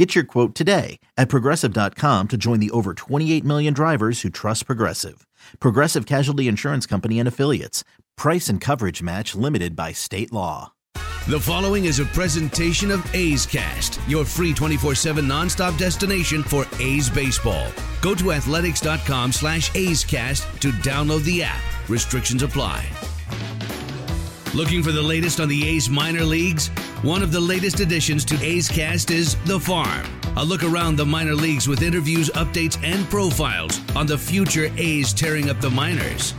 Get your quote today at progressive.com to join the over 28 million drivers who trust Progressive. Progressive Casualty Insurance Company and Affiliates. Price and coverage match limited by state law. The following is a presentation of A's Cast, your free 24-7 nonstop destination for A's baseball. Go to athletics.com slash A's Cast to download the app. Restrictions apply. Looking for the latest on the A's minor leagues? One of the latest additions to A's Cast is The Farm, a look around the minor leagues with interviews, updates, and profiles on the future A's tearing up the minors.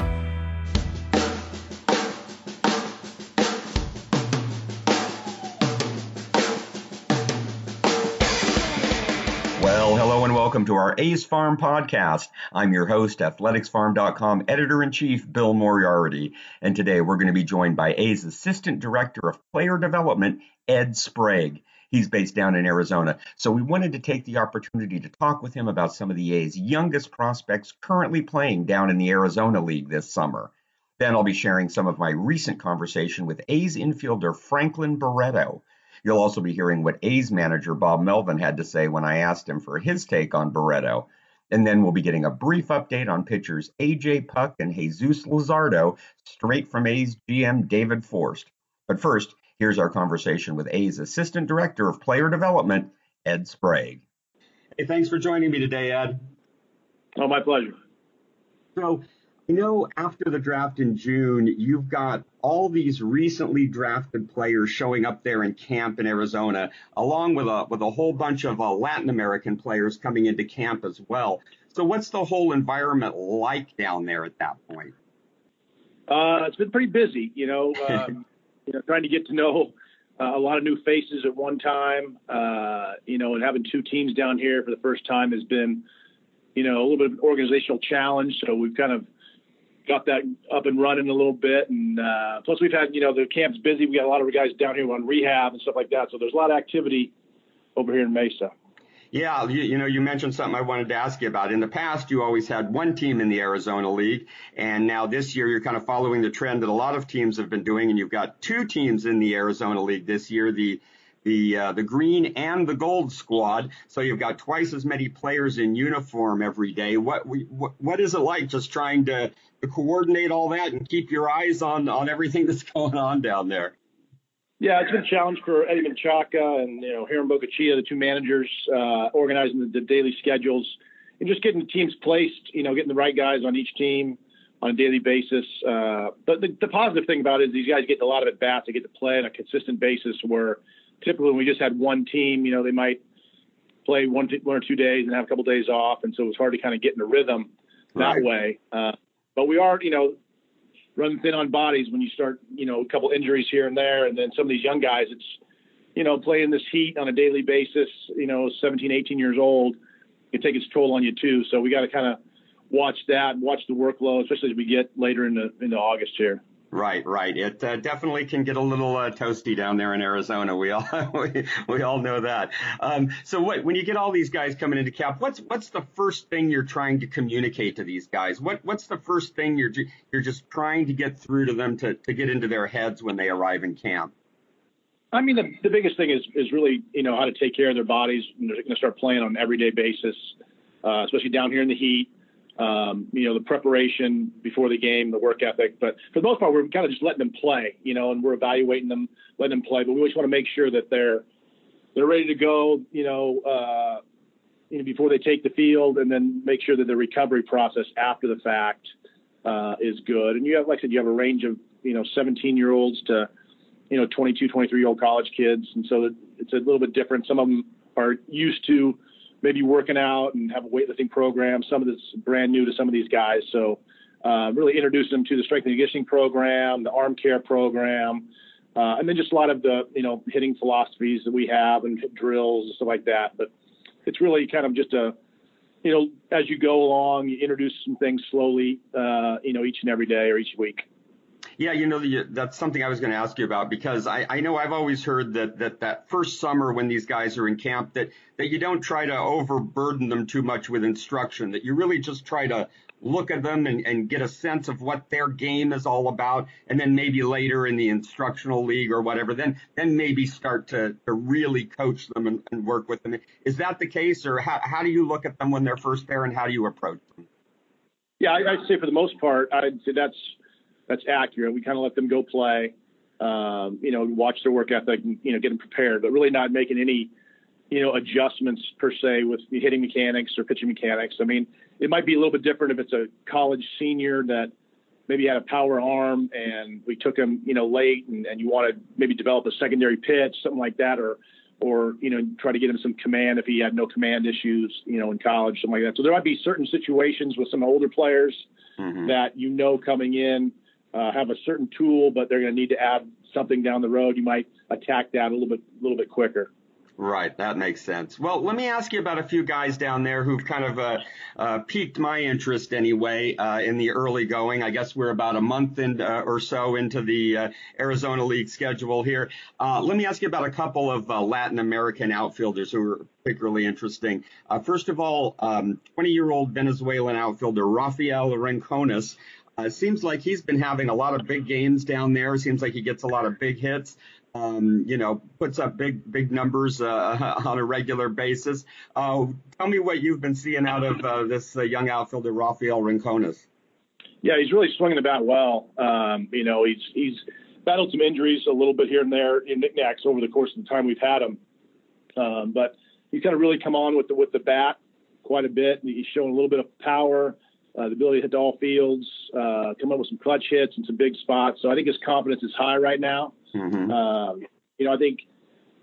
Welcome to our A's Farm podcast. I'm your host, athleticsfarm.com editor in chief, Bill Moriarty. And today we're going to be joined by A's Assistant Director of Player Development, Ed Sprague. He's based down in Arizona. So we wanted to take the opportunity to talk with him about some of the A's youngest prospects currently playing down in the Arizona League this summer. Then I'll be sharing some of my recent conversation with A's infielder Franklin Barreto. You'll also be hearing what A's manager Bob Melvin had to say when I asked him for his take on Barreto. And then we'll be getting a brief update on pitchers AJ Puk and Jesus Luzardo straight from A's GM David Forst. But first, here's our conversation with A's Assistant Director of Player Development, Ed Sprague. Hey, thanks for joining me today, Ed. Oh, my pleasure. So, you know, after the draft in June, you've got all these recently drafted players showing up there in camp in Arizona, along with a with a whole bunch of uh, Latin American players coming into camp as well. So, what's the whole environment like down there at that point? Uh, it's been pretty busy, you know. Um, you know, trying to get to know uh, a lot of new faces at one time. Uh, you know, and having two teams down here for the first time has been, you know, a little bit of an organizational challenge. So we've kind of got that up and running a little bit. And uh, plus, we've had, you know, the camp's busy. We got a lot of guys down here on rehab and stuff like that. So there's a lot of activity over here in Mesa. Yeah, you, you, know, you mentioned something I wanted to ask you about. In the past, you always had one team in the Arizona League, and now this year you're kind of following the trend that a lot of teams have been doing, and you've got two teams in the Arizona League this year. The the uh, the green and the gold squad. So you've got twice as many players in uniform every day. What what what is it like just trying to, to coordinate all that and keep your eyes on on everything that's going on down there? Yeah, it's been a challenge for Eddie Menchaca and you know Hiram Bocachica, the two managers, uh, organizing the, the, daily schedules and just getting the teams placed. You know, getting the right guys on each team on a daily basis. Uh, but the, the, positive thing about it is these guys get a lot of at bats. They get to play on a consistent basis. Where typically when we just had one team, you know, they might play one one or two days and have a couple days off, and so it was hard to kind of get in a rhythm that right. way. Uh, but we are, you know, running thin on bodies when you start, you know, a couple injuries here and there. And then some of these young guys, it's, you know, playing this heat on a daily basis, you know, 17, 18 years old, it take its toll on you too. So we got to kind of watch that, watch the workload, especially as we get later into, into August here. Right, right. It uh, definitely can get a little uh, toasty down there in Arizona. We all we, we all know that. Um, so, what when you get all these guys coming into camp, what's what's the first thing you're trying to communicate to these guys? What what's the first thing you're you're just trying to get through to them to to get into their heads when they arrive in camp? I mean, the, the biggest thing is is really you know how to take care of their bodies. They're going to start playing on an everyday basis, uh, especially down here in the heat um, you know, the preparation before the game, the work ethic. But for the most part, we're kind of just letting them play, you know, and we're evaluating them, letting them play. But we always want to make sure that they're they're ready to go, you know, uh, you know, before they take the field, and then make sure that the recovery process after the fact uh, is good. And you have, like I said, you have a range of you know 17 year olds to you know 22, 23 year old college kids, and so it's a little bit different. Some of them are used to maybe working out and have a weightlifting program. Some of this is brand new to some of these guys. So uh, really introduce them to the strength and conditioning program, the arm care program, uh, and then just a lot of the you know hitting philosophies that we have and drills and stuff like that. But it's really kind of just a you know as you go along, you introduce some things slowly, uh, you know each and every day or each week. Yeah, you know, the, that's something I was going to ask you about because I, I know I've always heard that, that that first summer when these guys are in camp that, that you don't try to overburden them too much with instruction, that you really just try to look at them and, and get a sense of what their game is all about. And then maybe later in the instructional league or whatever, then, then maybe start to, to really coach them and, and work with them. Is that the case or how, how do you look at them when they're first there and how do you approach them? Yeah, I, would say for the most part, I'd say that's, that's accurate. We kind of let them go play, um, you know, watch their work ethic, and, you know, get them prepared, but really not making any, you know, adjustments per se with hitting mechanics or pitching mechanics. I mean, it might be a little bit different if it's a college senior that maybe had a power arm and we took him, you know, late and, and you want to maybe develop a secondary pitch, something like that, or, or, you know, try to get him some command if he had no command issues, you know, in college, something like that. So there might be certain situations with some older players mm-hmm. that, you know, coming in, uh, have a certain tool, but they're going to need to add something down the road. You might attack that a little bit, a little bit quicker. Right, that makes sense. Well, let me ask you about a few guys down there who've kind of uh, uh, piqued my interest anyway uh, in the early going. I guess we're about a month in, uh, or so into the uh, Arizona League schedule here. Uh, let me ask you about a couple of Latin American outfielders who are particularly interesting. first of all, 20-year-old um, Venezuelan outfielder Rafael Rincones. Uh, seems like he's been having a lot of big games down there. Seems like he gets a lot of big hits um, you know, puts up big, big numbers uh, on a regular basis. Uh, tell me what you've been seeing out of uh, this uh, young outfielder, Rafael Rincones. Yeah, he's really swinging the bat well. Um, you know, he's he's battled some injuries a little bit here and there in knickknacks over the course of the time we've had him, um, but he's kind of really come on with the with the bat quite a bit. He's shown a little bit of power. Uh, the ability to hit all fields, uh, come up with some clutch hits and some big spots. So I think his confidence is high right now. Mm-hmm. Um, you know, I think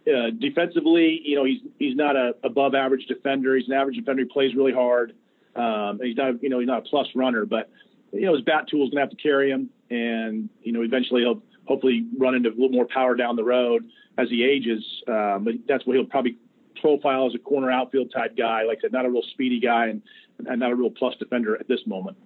uh, defensively, you know, he's he's not a above average defender. He's an average defender. He plays really hard. Um, he's not, you know, he's not a plus runner, but you know, his bat tool is going to have to carry him, and you know, eventually he'll hopefully run into a little more power down the road as he ages. Um, but that's what he'll probably profile as a corner outfield type guy. Like I said, not a real speedy guy and, and not a real plus defender at this moment.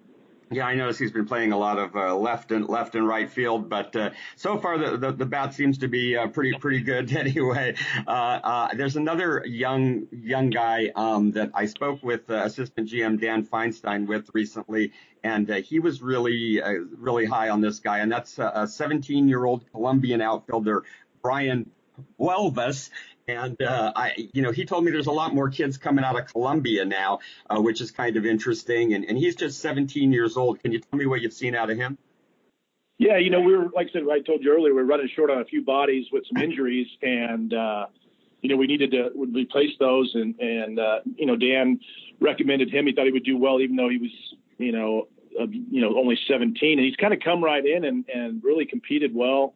Yeah, I notice he's been playing a lot of uh, left and left and right field, but uh, so far the, the, the bat seems to be uh, pretty pretty good anyway. Uh, uh, there's another young young guy um, that I spoke with uh, assistant GM Dan Feinstein with recently, and he was really really high on this guy, and that's a 17 year old Colombian outfielder Brian Buelvas. And uh, I, you know, he told me there's a lot more kids coming out of Colombia now, uh, which is kind of interesting. And, and he's just 17 years old. Can you tell me what you've seen out of him? Yeah, you know, we were like I said, I told you earlier, we are running short on a few bodies with some injuries, and uh, you know, we needed to replace those. And and uh, you know, Dan recommended him. He thought he would do well, even though he was, you know, uh, you know, only 17. And he's kind of come right in and and really competed well.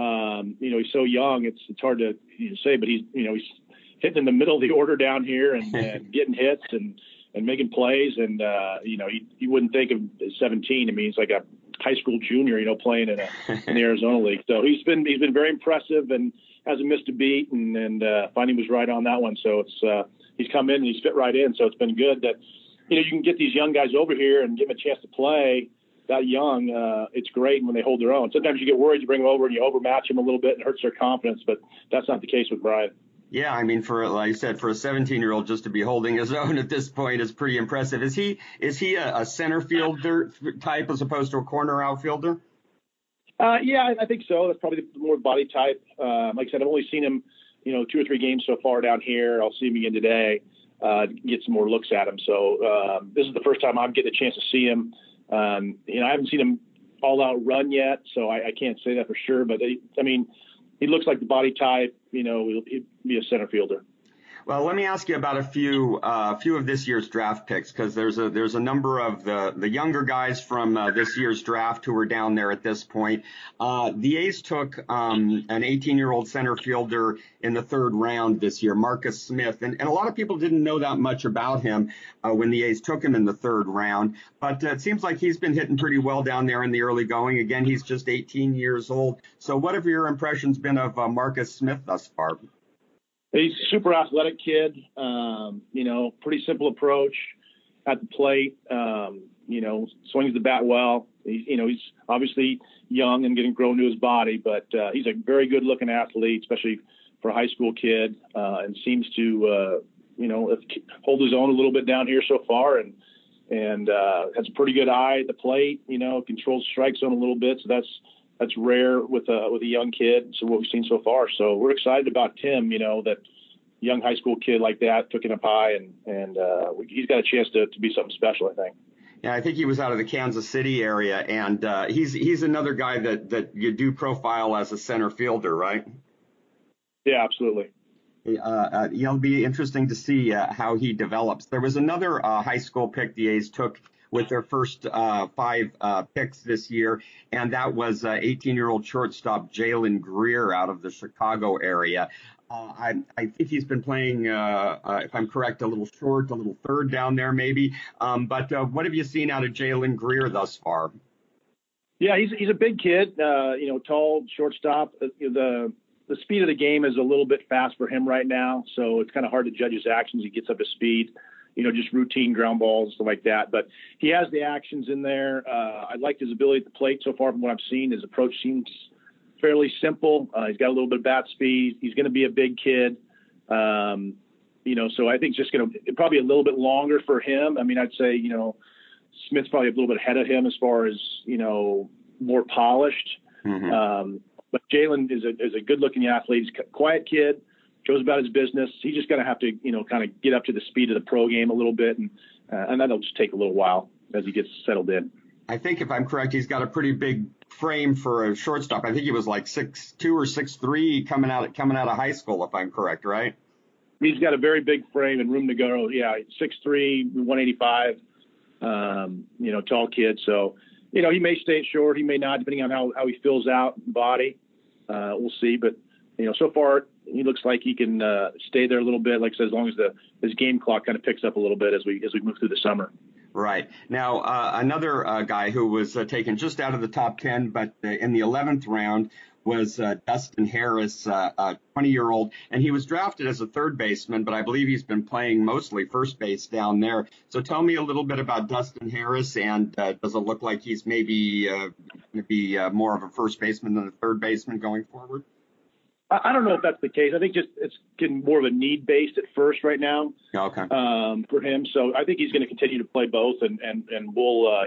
Um, you know, he's so young; it's it's hard to you know, say, but he's you know he's hitting in the middle of the order down here and, and getting hits and and making plays. And uh, you know, you, you wouldn't think of 17. I mean, he's like a high school junior, you know, playing in, a, in the Arizona League. So he's been he's been very impressive and hasn't missed a beat. And and uh, Finding was right on that one. So it's uh, he's come in and he's fit right in. So it's been good that you know you can get these young guys over here and give them a chance to play that young, uh, it's great when they hold their own. Sometimes you get worried, you bring them over and you overmatch them a little bit and it hurts their confidence, but that's not the case with Brian. Yeah, I mean, for like I said, for a 17 year old just to be holding his own at this point is pretty impressive. Is he is he a, a center fielder type as opposed to a corner outfielder? Uh, yeah, I think so. That's probably the more body type. Um, like I said, I've only seen him, you know, two or three games so far down here. I'll see him again today, uh, get some more looks at him. So um, this is the first time I'm getting a chance to see him. Um, you know, I haven't seen him all out run yet, so I, I can't say that for sure. But he, I mean, he looks like the body type. You know, he'll, he'll be a center fielder. Well, let me ask you about a few uh, few of this year's draft picks because there's a there's a number of the the younger guys from uh, this year's draft who are down there at this point. Uh, the A's took um, an 18 year old center fielder in the third round this year, Marcus Smith, and, and a lot of people didn't know that much about him uh, when the A's took him in the third round. But uh, it seems like he's been hitting pretty well down there in the early going. Again, he's just 18 years old. So, what have your impressions been of uh, Marcus Smith thus far? He's a super athletic kid. Um, you know, pretty simple approach at the plate. Um, you know, swings the bat well. He's, you know, he's obviously young and getting grown to his body, but uh, he's a very good looking athlete, especially for a high school kid, uh, and seems to, uh, you know, hold his own a little bit down here so far, and and uh, has a pretty good eye at the plate. You know, controls strike zone a little bit, so that's that's rare with a with a young kid. So what we've seen so far, so we're excited about Tim. You know that young high school kid like that picking up high, and and uh, he's got a chance to to be something special. I think. Yeah, I think he was out of the Kansas City area, and uh, he's he's another guy that that you do profile as a center fielder, right? Yeah, absolutely. Uh, uh, it'll be interesting to see uh, how he develops. There was another uh, high school pick the A's took with their first uh, five uh, picks this year, and that was 18-year-old shortstop Jalen Greer out of the Chicago area. Uh, I, I, think he's been playing, uh, uh, if I'm correct, a little short, a little third down there maybe. Um, but uh, what have you seen out of Jalen Greer thus far? Yeah, he's he's a big kid. Uh, you know, tall, shortstop. Uh, the the speed of the game is a little bit fast for him right now, so it's kind of hard to judge his actions. He gets up to speed. You know, just routine ground balls, stuff like that. But he has the actions in there. I like his ability at the plate so far from what I've seen. His approach seems fairly simple. Uh, he's got a little bit of bat speed. He's going to be a big kid. Um, you know, so I think it's just going to probably a little bit longer for him. I mean, I'd say, you know, Smith's probably a little bit ahead of him as far as, you know, more polished. Mm-hmm. Um, but Jalen is a, is a good looking athlete. He's a quiet kid, goes about his business. He's just going to have to, you know, kind of get up to the speed of the pro game a little bit. And, uh, and that'll just take a little while as he gets settled in. I think if I'm correct, he's got a pretty big frame for a shortstop. I think he was like six two or six three coming out coming out of high school, if I'm correct, right? He's got a very big frame and room to go. Yeah, six three, one eighty five. Um, you know, tall kid. So, you know, he may stay short, he may not, depending on how, how he fills out body. Uh, we'll see. But you know, so far he looks like he can uh, stay there a little bit. Like I said, as long as the his game clock kind of picks up a little bit as we as we move through the summer. Right. Now, uh, another uh, guy who was uh, taken just out of the top 10, but uh, in the 11th round was uh, Dustin Harris, a 20 year old, and he was drafted as a third baseman, but I believe he's been playing mostly first base down there. So tell me a little bit about Dustin Harris, and does it look like he's maybe going to be more of a first baseman than a third baseman going forward? I don't know if that's the case. I think just it's getting more of a need based at first right now. Okay. Um, for him, so I think he's going to continue to play both, and and and we'll. Uh,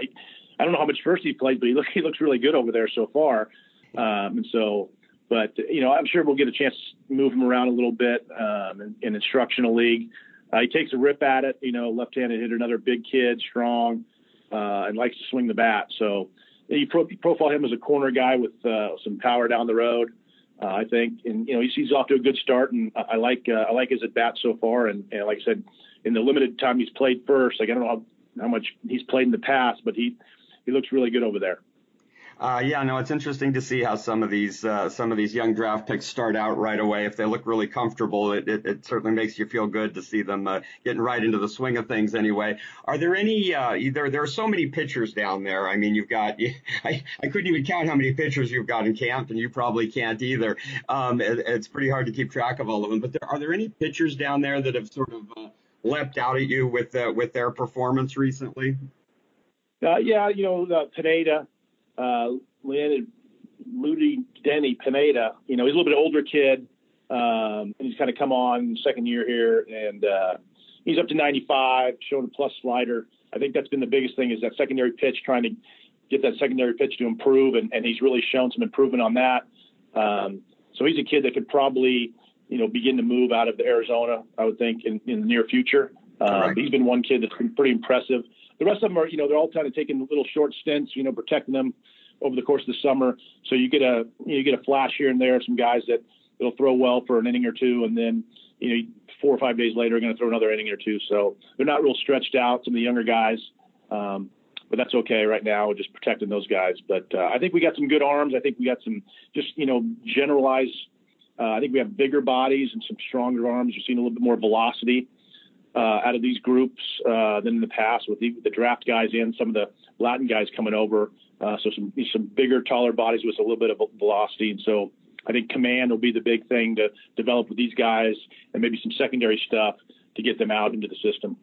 I don't know how much first he played, but he looks he looks really good over there so far. Um, and so, but you know, I'm sure we'll get a chance to move him around a little bit um, in, in instructional league. Uh, he takes a rip at it. You know, left-handed hitter, another big kid, strong, uh, and likes to swing the bat. So you, pro- profile him as a corner guy with uh, some power down the road. Uh, I think, and you know, he's, off to a good start, and I, I like uh, I like his at bat so far. And, and like I said, in the limited time he's played first, like I don't know how, how much he's played in the past, but he he looks really good over there. Uh, yeah, no, it's interesting to see how some of these uh, some of these young draft picks start out right away. If they look really comfortable, it, it, it certainly makes you feel good to see them uh, getting right into the swing of things. Anyway, are there any? Uh, there there are so many pitchers down there. I mean, you've got I, I couldn't even count how many pitchers you've got in camp, and you probably can't either. Um, it, it's pretty hard to keep track of all of them. But there, are there any pitchers down there that have sort of uh, leapt out at you with uh, with their performance recently? Uh, yeah, you know, uh, Pineda uh, landed Moody Denny Pineda. You know, he's a little bit older kid, um, and he's kind of come on second year here, and uh, he's up to 95, showing a plus slider. I think that's been the biggest thing is that secondary pitch, trying to get that secondary pitch to improve, and, and he's really shown some improvement on that. Um, so he's a kid that could probably, you know, begin to move out of the Arizona, I would think, in, in the near future. Um, he's been one kid that's been pretty impressive. The rest of them are, you know, they're all kind of taking little short stints, you know, protecting them over the course of the summer. So you get a you, know, you get a flash here and there, some guys that will throw well for an inning or two, and then you know four or five days later are going to throw another inning or two. So they're not real stretched out. Some of the younger guys. Um, but that's okay right now. We're just protecting those guys. But uh, I think we got some good arms. I think we got some just you know generalized. Uh, I think we have bigger bodies and some stronger arms. You're seeing a little bit more velocity out of these groups uh, than in the past with the, the, draft guys and some of the Latin guys coming over. Uh, so some some bigger, taller bodies with a little bit of velocity, and so I think command will be the big thing to develop with these guys, and maybe some secondary stuff to get them out into the system.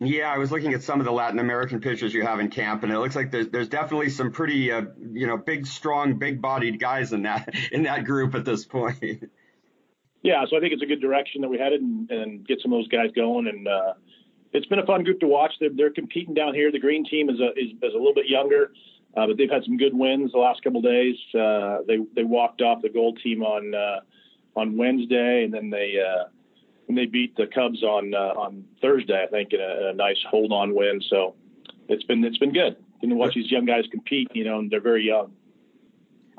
Yeah, I was looking at some of the Latin American pitchers you have in camp, and it looks like there's there's definitely some pretty uh, you know big, strong, big-bodied guys in that in that group at this point. Yeah, so I think it's a good direction that we headed, and, and get some of those guys going. And uh, it's been a fun group to watch. They're, they're competing down here. The green team is a is, is a little bit younger, uh, but they've had some good wins the last couple of days. Uh, they they walked off the gold team on uh, on Wednesday, and then they uh, and they beat the Cubs on uh, on Thursday, I think, in a, a nice hold on win. So it's been it's been good. You know, watch these young guys compete. You know, and they're very young.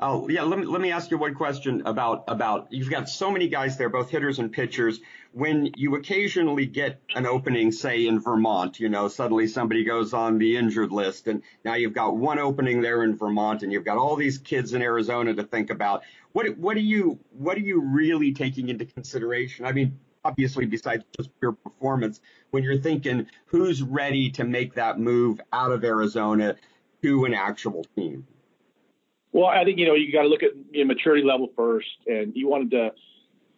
Oh yeah, let me let me ask you one question about about you've got so many guys there, both hitters and pitchers. When you occasionally get an opening, say in Vermont, you know, suddenly somebody goes on the injured list, and now you've got one opening there in Vermont, and you've got all these kids in Arizona to think about. What what are you what are you really taking into consideration? I mean, obviously besides just pure performance, when you're thinking who's ready to make that move out of Arizona to an actual team? Well, I think you know you got to look at your maturity level first, and you wanted to at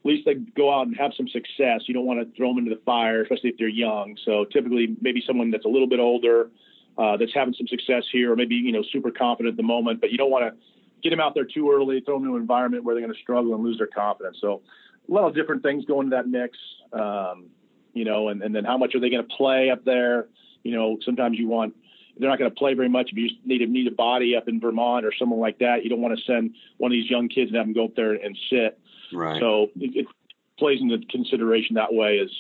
least like go out and have some success. You don't want to throw them into the fire, especially if they're young. So typically, maybe someone that's a little bit older, uh, that's having some success here, or maybe you know super confident at the moment, but you don't want to get them out there too early, throw them into an environment where they're going to struggle and lose their confidence. So a lot of different things go into that mix, um, you know, and, and then how much are they going to play up there? You know, sometimes you want they're not going to play very much. If you need a need a body up in Vermont or someone like that, you don't want to send one of these young kids and have them go up there and sit. Right. So it, it plays into consideration that way is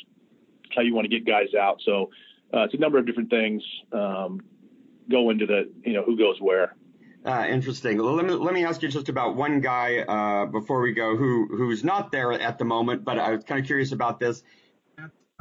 how you want to get guys out. So uh, it's a number of different things um, go into the you know who goes where. Uh, interesting. Well, let me let me ask you just about one guy uh, before we go, who who's not there at the moment, but I was kind of curious about this.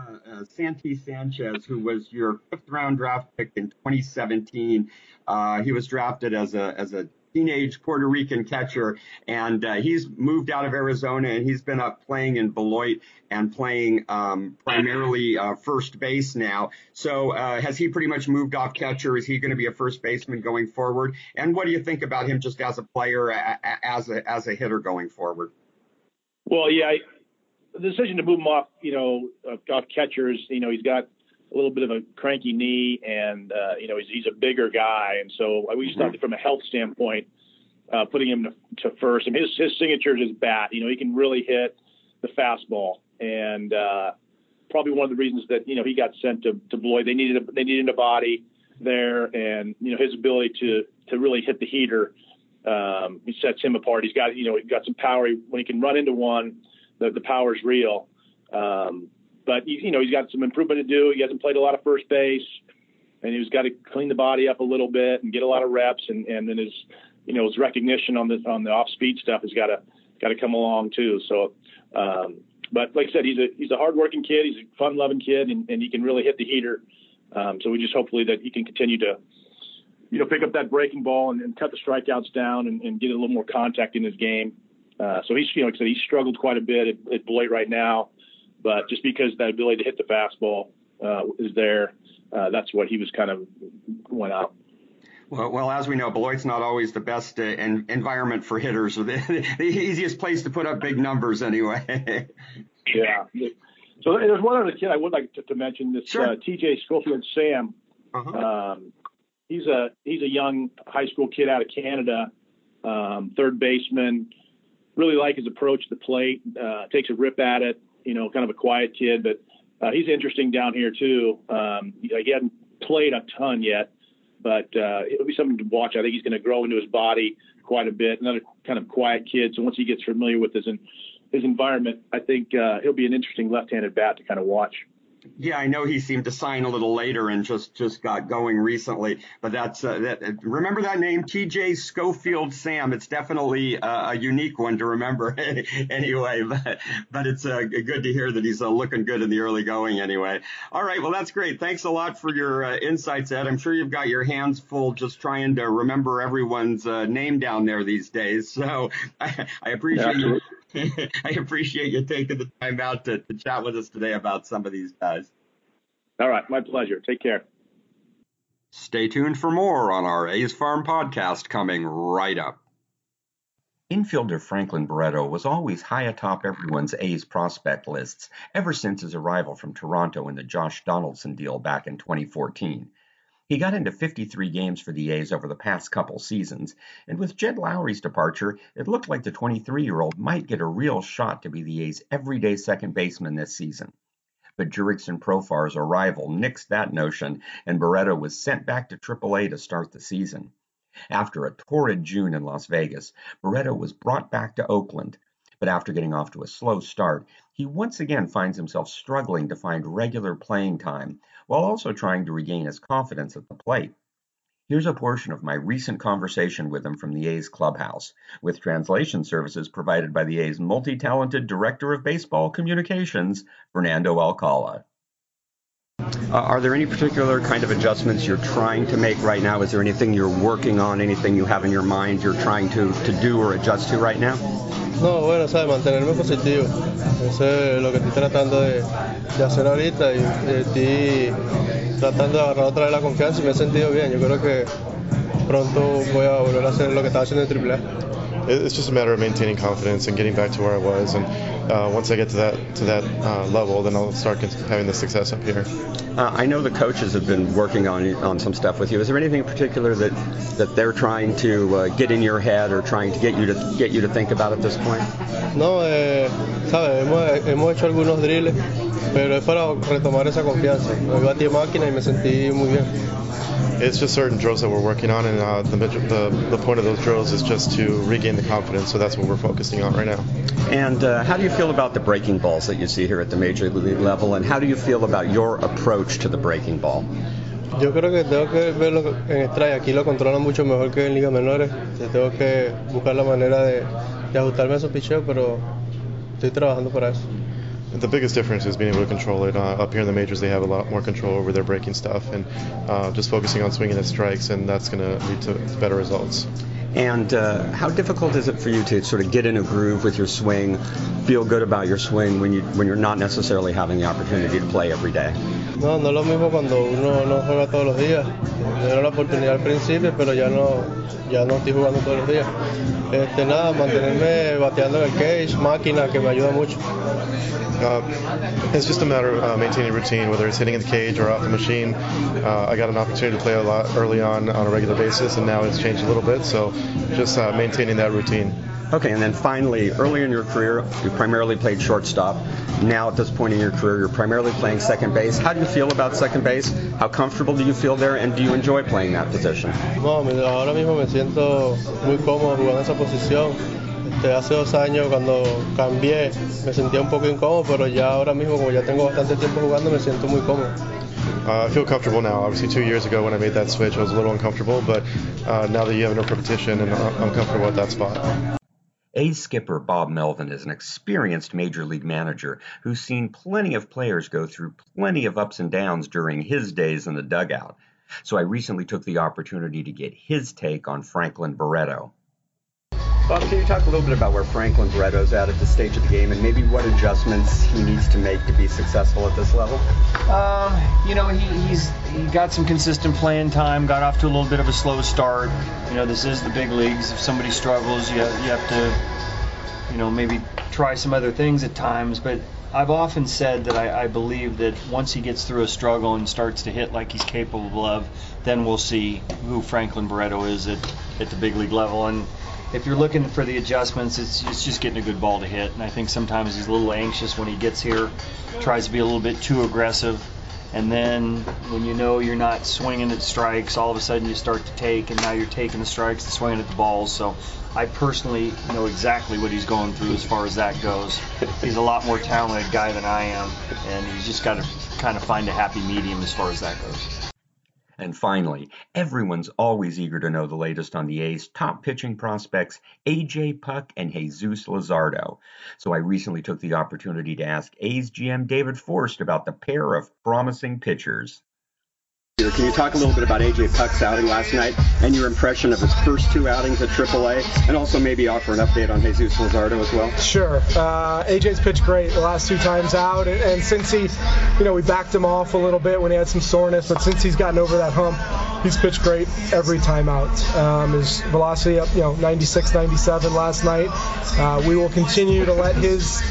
Uh, uh, Santi Sanchez, who was your fifth round draft pick in 2017, uh, he was drafted as a as a teenage Puerto Rican catcher, and uh, he's moved out of Arizona and he's been up playing in Beloit and playing um, primarily uh, first base now. So uh, has he pretty much moved off catcher? Is he going to be a first baseman going forward? And what do you think about him just as a player, as a as a hitter going forward? Well, yeah, I, the decision to move him off, you know, off catchers, you know, he's got a little bit of a cranky knee, and uh, you know he's, he's a bigger guy, and so we just mm-hmm. thought from a health standpoint, uh, putting him to, to first. and his his signature is his bat. You know, he can really hit the fastball, and uh, probably one of the reasons that you know he got sent to to Beloit. They needed a, they needed a body there, and you know his ability to to really hit the heater. Um, he sets him apart. He's got you know he's got some power. He, when he can run into one, the the power's real. Um, but you know he's got some improvement to do. He hasn't played a lot of first base, and he's got to clean the body up a little bit and get a lot of reps. And and then his you know his recognition on the on the off speed stuff has got to got to come along too. So, um, but like I said, he's a he's a hardworking kid. He's a fun loving kid, and, and he can really hit the heater. Um, so we just hopefully that he can continue to you know pick up that breaking ball and, and cut the strikeouts down and, and, get a little more contact in his game. Uh, so he's you know like I said he's struggled quite a bit at, at Beloit right now. But just because that ability to hit the fastball uh, is there, uh, that's what he was kind of went out. Well, well, as we know, Beloit's not always the best uh, in, environment for hitters, or the, the, easiest place to put up big numbers, anyway. yeah. So there's one other kid I would like to, to mention. This sure. uh, T.J. Schofield Sam. Uh-huh. Um, he's a he's a young high school kid out of Canada, um, third baseman. Really like his approach to the plate. Uh, takes a rip at it you know, kind of a quiet kid, but uh, he's interesting down here too. Um, he hadn't played a ton yet, but uh, it'll be something to watch. I think he's going to grow into his body quite a bit. Another kind of quiet kid. So once he gets familiar with his his environment, I think uh, he'll be an interesting left-handed bat to kind of watch. Yeah, I know he seemed to sign a little later and just just got going recently, but that's uh, that. Remember that name, T.J. Schofield Sam. It's definitely uh, a unique one to remember anyway. But but it's uh, good to hear that he's uh, looking good in the early going anyway. All right, well that's great. Thanks a lot for your uh, insights, Ed. I'm sure you've got your hands full just trying to remember everyone's uh, name down there these days. So I, I appreciate yeah, you. I appreciate you taking the time out to, to chat with us today about some of these guys. All right, my pleasure. Take care. Stay tuned for more on our A's Farm podcast coming right up. Infielder Franklin Barreto was always high atop everyone's A's prospect lists ever since his arrival from Toronto in the Josh Donaldson deal back in 2014. He got into 53 games for the A's over the past couple seasons, and with Jed Lowrie's departure, it looked like the 23 year old might get a real shot to be the A's everyday second baseman this season. But Jurickson Profar's arrival nixed that notion, and Barreto was sent back to AAA to start the season. After a torrid June in Las Vegas, Barreto was brought back to Oakland, but after getting off to a slow start, he once again finds himself struggling to find regular playing time while also trying to regain his confidence at the plate. Here's a portion of my recent conversation with him from the A's clubhouse, with translation services provided by the A's multi talented Director of Baseball Communications, Fernando Alcala. Uh, are there any particular kind of adjustments you're trying to make right now? Is there anything you're working on, anything you have in your mind you're trying to, to do or adjust to right now? No, bueno, sabes, mantenerme positivo. Eso es lo que estoy tratando de, de hacer ahorita y estoy tratando de agarrar otra vez la confianza y me he sentido bien. Yo creo que pronto voy a volver a hacer lo que estaba haciendo en AAA. It's just a matter of maintaining confidence and getting back to where I was and uh, once I get to that to that uh, level, then I'll start having the success up here. Uh, I know the coaches have been working on on some stuff with you. Is there anything in particular that that they're trying to uh, get in your head or trying to get you to get you to think about at this point? No, eh, sabes, hemos, hemos hecho algunos drills, pero es para retomar esa confianza. Me batí máquina y me sentí muy bien. It's just certain drills that we're working on, and uh, the, the, the point of those drills is just to regain the confidence. So that's what we're focusing on right now. And uh, how do you feel about the breaking balls that you see here at the major league level, and how do you feel about your approach to the breaking ball? Yo creo que tengo que verlo en strike. Aquí lo controlan mucho mejor que en ligas menores. Tengo que buscar la manera de, de ajustarme a esos picheos, pero estoy trabajando para eso. the biggest difference is being able to control it. Uh, up here in the majors, they have a lot more control over their breaking stuff and uh, just focusing on swinging at strikes, and that's going to lead to better results. And uh, how difficult is it for you to sort of get in a groove with your swing, feel good about your swing when you when you're not necessarily having the opportunity to play every day? No, no es lo mismo cuando uno no juega todos los días. Era la oportunidad al principio, pero ya no, ya no estoy jugando todos los días. Este, nada, mantenerme bateando en el cage, máquina, que me ayuda mucho. Uh, it's just a matter of uh, maintaining routine, whether it's hitting in the cage or off the machine. Uh, I got an opportunity to play a lot early on on a regular basis, and now it's changed a little bit. So just uh, maintaining that routine. Okay, and then finally, earlier in your career, you primarily played shortstop. Now, at this point in your career, you're primarily playing second base. How do you feel about second base? How comfortable do you feel there, and do you enjoy playing that position? No, ahora mismo me siento muy cómodo jugando esa posición. Este, hace dos años cuando cambié me sentía un poco incómodo, pero ya ahora mismo como ya tengo bastante tiempo jugando me siento muy cómodo. Uh, I feel comfortable now. Obviously, two years ago when I made that switch, I was a little uncomfortable, but uh, now that you have enough repetition, and I'm comfortable at that spot. A skipper Bob Melvin is an experienced major league manager who's seen plenty of players go through plenty of ups and downs during his days in the dugout. So I recently took the opportunity to get his take on Franklin Barreto. Bob, can you talk a little bit about where Franklin Barreto's at at this stage of the game and maybe what adjustments he needs to make to be successful at this level? Um, you know, he, he's he got some consistent playing time, got off to a little bit of a slow start. You know, this is the big leagues. If somebody struggles, you have, you have to, you know, maybe try some other things at times. But I've often said that I, I believe that once he gets through a struggle and starts to hit like he's capable of, then we'll see who Franklin Barreto is at, at the big league level. And if you're looking for the adjustments, it's, it's just getting a good ball to hit. And I think sometimes he's a little anxious when he gets here, tries to be a little bit too aggressive. And then when you know you're not swinging at strikes, all of a sudden you start to take, and now you're taking the strikes and swinging at the balls. So I personally know exactly what he's going through as far as that goes. He's a lot more talented guy than I am, and he's just got to kind of find a happy medium as far as that goes. And finally, everyone's always eager to know the latest on the A's top pitching prospects, AJ Puk and Jesus Luzardo. So I recently took the opportunity to ask A's GM David Forst about the pair of promising pitchers. Can you talk a little bit about AJ Puk's outing last night and your impression of his first two outings at AAA, and also maybe offer an update on Jesus Luzardo as well? Sure. Uh, AJ's pitched great the last two times out, and, and since he, you know, we backed him off a little bit when he had some soreness, but since he's gotten over that hump, he's pitched great every time out. Um, his velocity up, you know, 96, 97 last night. Uh, we will continue to let his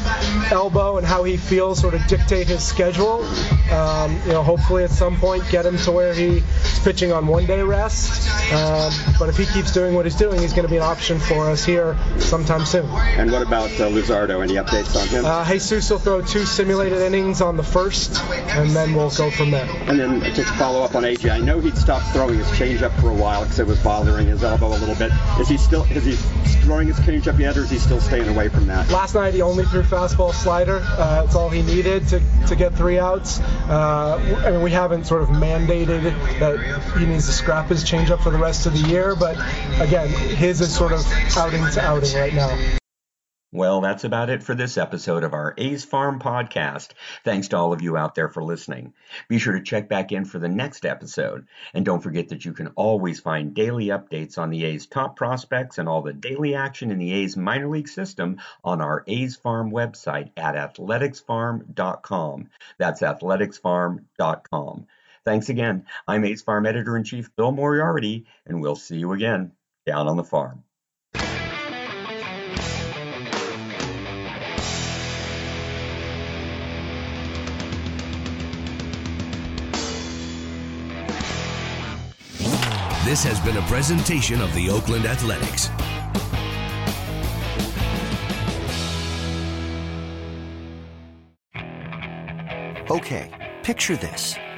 elbow and how he feels sort of dictate his schedule. Um, you know, hopefully at some point get him to where he's pitching on one day rest. Um, but if he keeps doing what he's doing, he's going to be an option for us here sometime soon. And what about uh, Luzardo? Any updates on him? Uh, Jesus will throw two simulated innings on the first, and then we'll go from there. And then just to follow up on AJ, I know he'd stopped throwing his changeup for a while because it was bothering his elbow a little bit. Is he still is he throwing his changeup yet, or is he still staying away from that? Last night he only threw fastball slider. Uh, that's all he needed to, to get three outs. Uh, I mean, we haven't sort of mandated that he needs to scrap his changeup for the rest of the year, but again, his is sort of outing to outing right now. Well, that's about it for this episode of our A's Farm podcast. Thanks to all of you out there for listening. Be sure to check back in for the next episode. And don't forget that you can always find daily updates on the A's top prospects and all the daily action in the A's minor league system on our A's Farm website at athleticsfarm.com. That's athleticsfarm.com. Thanks again. I'm A's Farm Editor in Chief Bill Moriarty, and we'll see you again down on the farm. This has been a presentation of the Oakland Athletics. Okay, picture this.